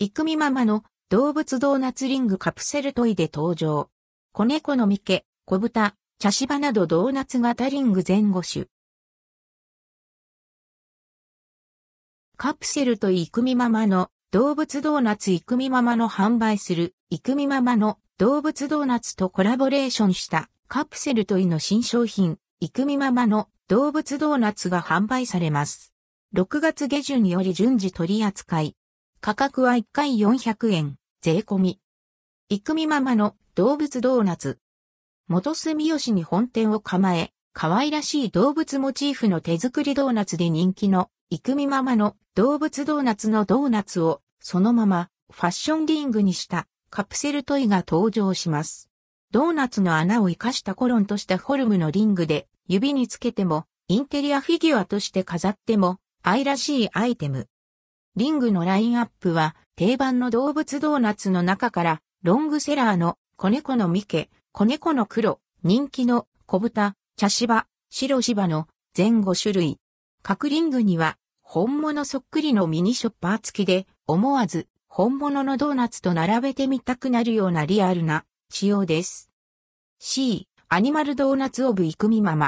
イクミママの動物ドーナツリングカプセルトイで登場。子猫のミケ、小豚、茶芝などドーナツ型リング前後種。カプセルトイイクミママの動物ドーナツイクミママの販売するイクミママの動物ドーナツとコラボレーションしたカプセルトイの新商品イクミママの動物ドーナツが販売されます。6月下旬により順次取り扱い。価格は1回400円、税込み。イクミママの動物ドーナツ。元住吉に本店を構え、可愛らしい動物モチーフの手作りドーナツで人気のイクミママの動物ドーナツのドーナツをそのままファッションリングにしたカプセルトイが登場します。ドーナツの穴を活かしたコロンとしたフォルムのリングで指につけてもインテリアフィギュアとして飾っても愛らしいアイテム。リングのラインアップは定番の動物ドーナツの中からロングセラーの子猫のミケ、子猫の黒、人気の小豚、茶芝、白芝の全5種類。各リングには本物そっくりのミニショッパー付きで思わず本物のドーナツと並べてみたくなるようなリアルな仕様です。C、アニマルドーナツオブイクミママ。